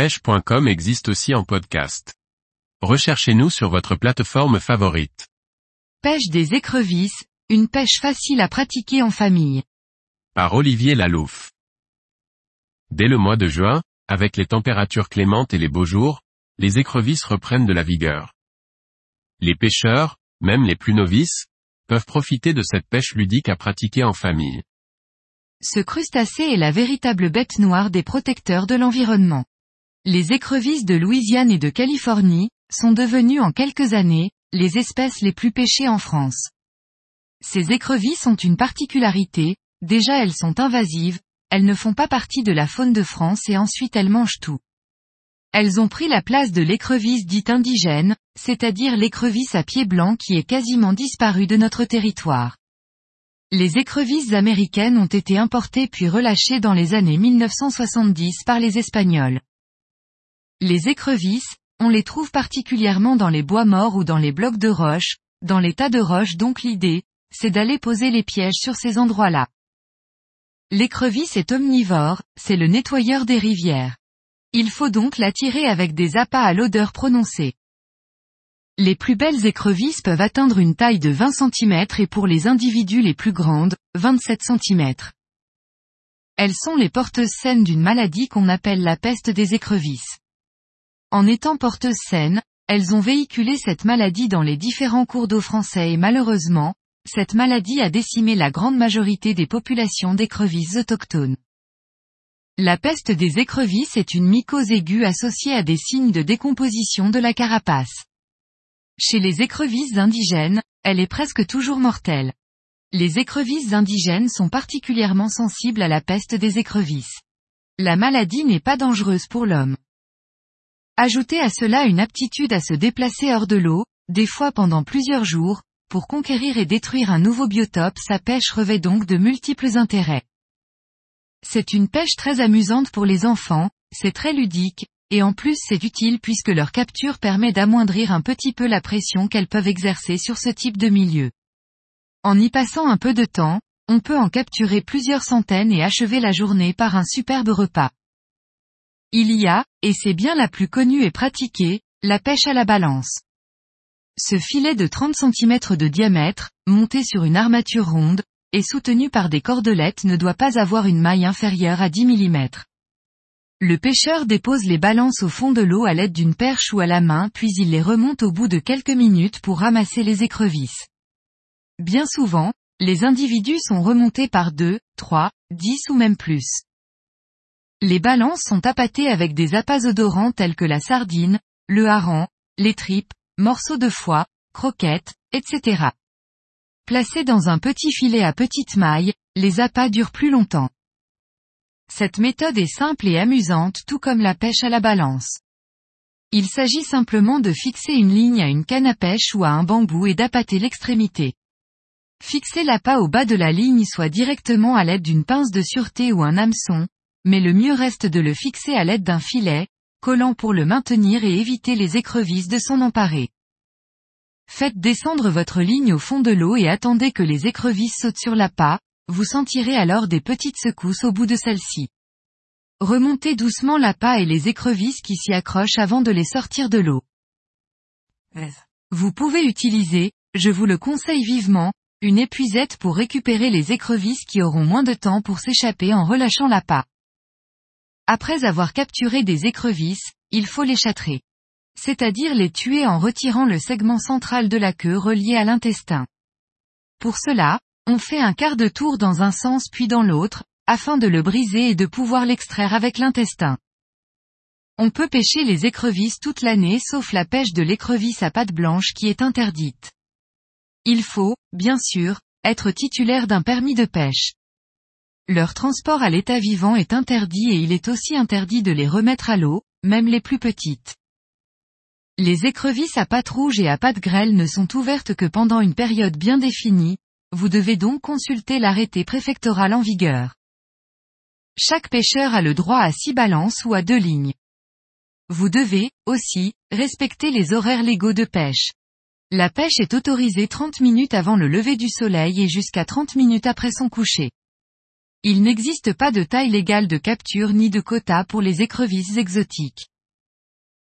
pêche.com existe aussi en podcast. Recherchez-nous sur votre plateforme favorite. Pêche des écrevisses, une pêche facile à pratiquer en famille. Par Olivier Lalouf. Dès le mois de juin, avec les températures clémentes et les beaux jours, les écrevisses reprennent de la vigueur. Les pêcheurs, même les plus novices, peuvent profiter de cette pêche ludique à pratiquer en famille. Ce crustacé est la véritable bête noire des protecteurs de l'environnement. Les écrevisses de Louisiane et de Californie, sont devenues en quelques années, les espèces les plus pêchées en France. Ces écrevisses ont une particularité, déjà elles sont invasives, elles ne font pas partie de la faune de France et ensuite elles mangent tout. Elles ont pris la place de l'écrevisse dite indigène, c'est-à-dire l'écrevisse à pied blanc qui est quasiment disparue de notre territoire. Les écrevisses américaines ont été importées puis relâchées dans les années 1970 par les Espagnols. Les écrevisses, on les trouve particulièrement dans les bois morts ou dans les blocs de roches, dans les tas de roches donc l'idée, c'est d'aller poser les pièges sur ces endroits-là. L'écrevisse est omnivore, c'est le nettoyeur des rivières. Il faut donc l'attirer avec des appâts à l'odeur prononcée. Les plus belles écrevisses peuvent atteindre une taille de 20 cm et pour les individus les plus grandes, 27 cm. Elles sont les porteuses saines d'une maladie qu'on appelle la peste des écrevisses. En étant porteuses saines, elles ont véhiculé cette maladie dans les différents cours d'eau français et malheureusement, cette maladie a décimé la grande majorité des populations d'écrevisses autochtones. La peste des écrevisses est une mycose aiguë associée à des signes de décomposition de la carapace. Chez les écrevisses indigènes, elle est presque toujours mortelle. Les écrevisses indigènes sont particulièrement sensibles à la peste des écrevisses. La maladie n'est pas dangereuse pour l'homme. Ajoutez à cela une aptitude à se déplacer hors de l'eau, des fois pendant plusieurs jours, pour conquérir et détruire un nouveau biotope sa pêche revêt donc de multiples intérêts. C'est une pêche très amusante pour les enfants, c'est très ludique, et en plus c'est utile puisque leur capture permet d'amoindrir un petit peu la pression qu'elles peuvent exercer sur ce type de milieu. En y passant un peu de temps, on peut en capturer plusieurs centaines et achever la journée par un superbe repas. Il y a, et c'est bien la plus connue et pratiquée, la pêche à la balance. Ce filet de 30 cm de diamètre, monté sur une armature ronde, et soutenu par des cordelettes ne doit pas avoir une maille inférieure à 10 mm. Le pêcheur dépose les balances au fond de l'eau à l'aide d'une perche ou à la main puis il les remonte au bout de quelques minutes pour ramasser les écrevisses. Bien souvent, les individus sont remontés par 2, 3, 10 ou même plus. Les balances sont appâtées avec des appâts odorants tels que la sardine, le hareng, les tripes, morceaux de foie, croquettes, etc. Placés dans un petit filet à petite maille, les appâts durent plus longtemps. Cette méthode est simple et amusante tout comme la pêche à la balance. Il s'agit simplement de fixer une ligne à une canne à pêche ou à un bambou et d'appâter l'extrémité. Fixer l'appât au bas de la ligne soit directement à l'aide d'une pince de sûreté ou un hameçon, mais le mieux reste de le fixer à l'aide d'un filet, collant pour le maintenir et éviter les écrevisses de s'en emparer. Faites descendre votre ligne au fond de l'eau et attendez que les écrevisses sautent sur l'appât, vous sentirez alors des petites secousses au bout de celle-ci. Remontez doucement l'appât et les écrevisses qui s'y accrochent avant de les sortir de l'eau. Vous pouvez utiliser, je vous le conseille vivement, une épuisette pour récupérer les écrevisses qui auront moins de temps pour s'échapper en relâchant l'appât. Après avoir capturé des écrevisses, il faut les châtrer c'est-à-dire les tuer en retirant le segment central de la queue relié à l'intestin. Pour cela, on fait un quart de tour dans un sens puis dans l'autre, afin de le briser et de pouvoir l'extraire avec l'intestin. On peut pêcher les écrevisses toute l'année sauf la pêche de l'écrevisse à pattes blanches qui est interdite. Il faut, bien sûr, être titulaire d'un permis de pêche. Leur transport à l'état vivant est interdit et il est aussi interdit de les remettre à l'eau, même les plus petites. Les écrevisses à pattes rouges et à pattes grêles ne sont ouvertes que pendant une période bien définie, vous devez donc consulter l'arrêté préfectoral en vigueur. Chaque pêcheur a le droit à six balances ou à deux lignes. Vous devez, aussi, respecter les horaires légaux de pêche. La pêche est autorisée 30 minutes avant le lever du soleil et jusqu'à 30 minutes après son coucher. Il n'existe pas de taille légale de capture ni de quota pour les écrevisses exotiques.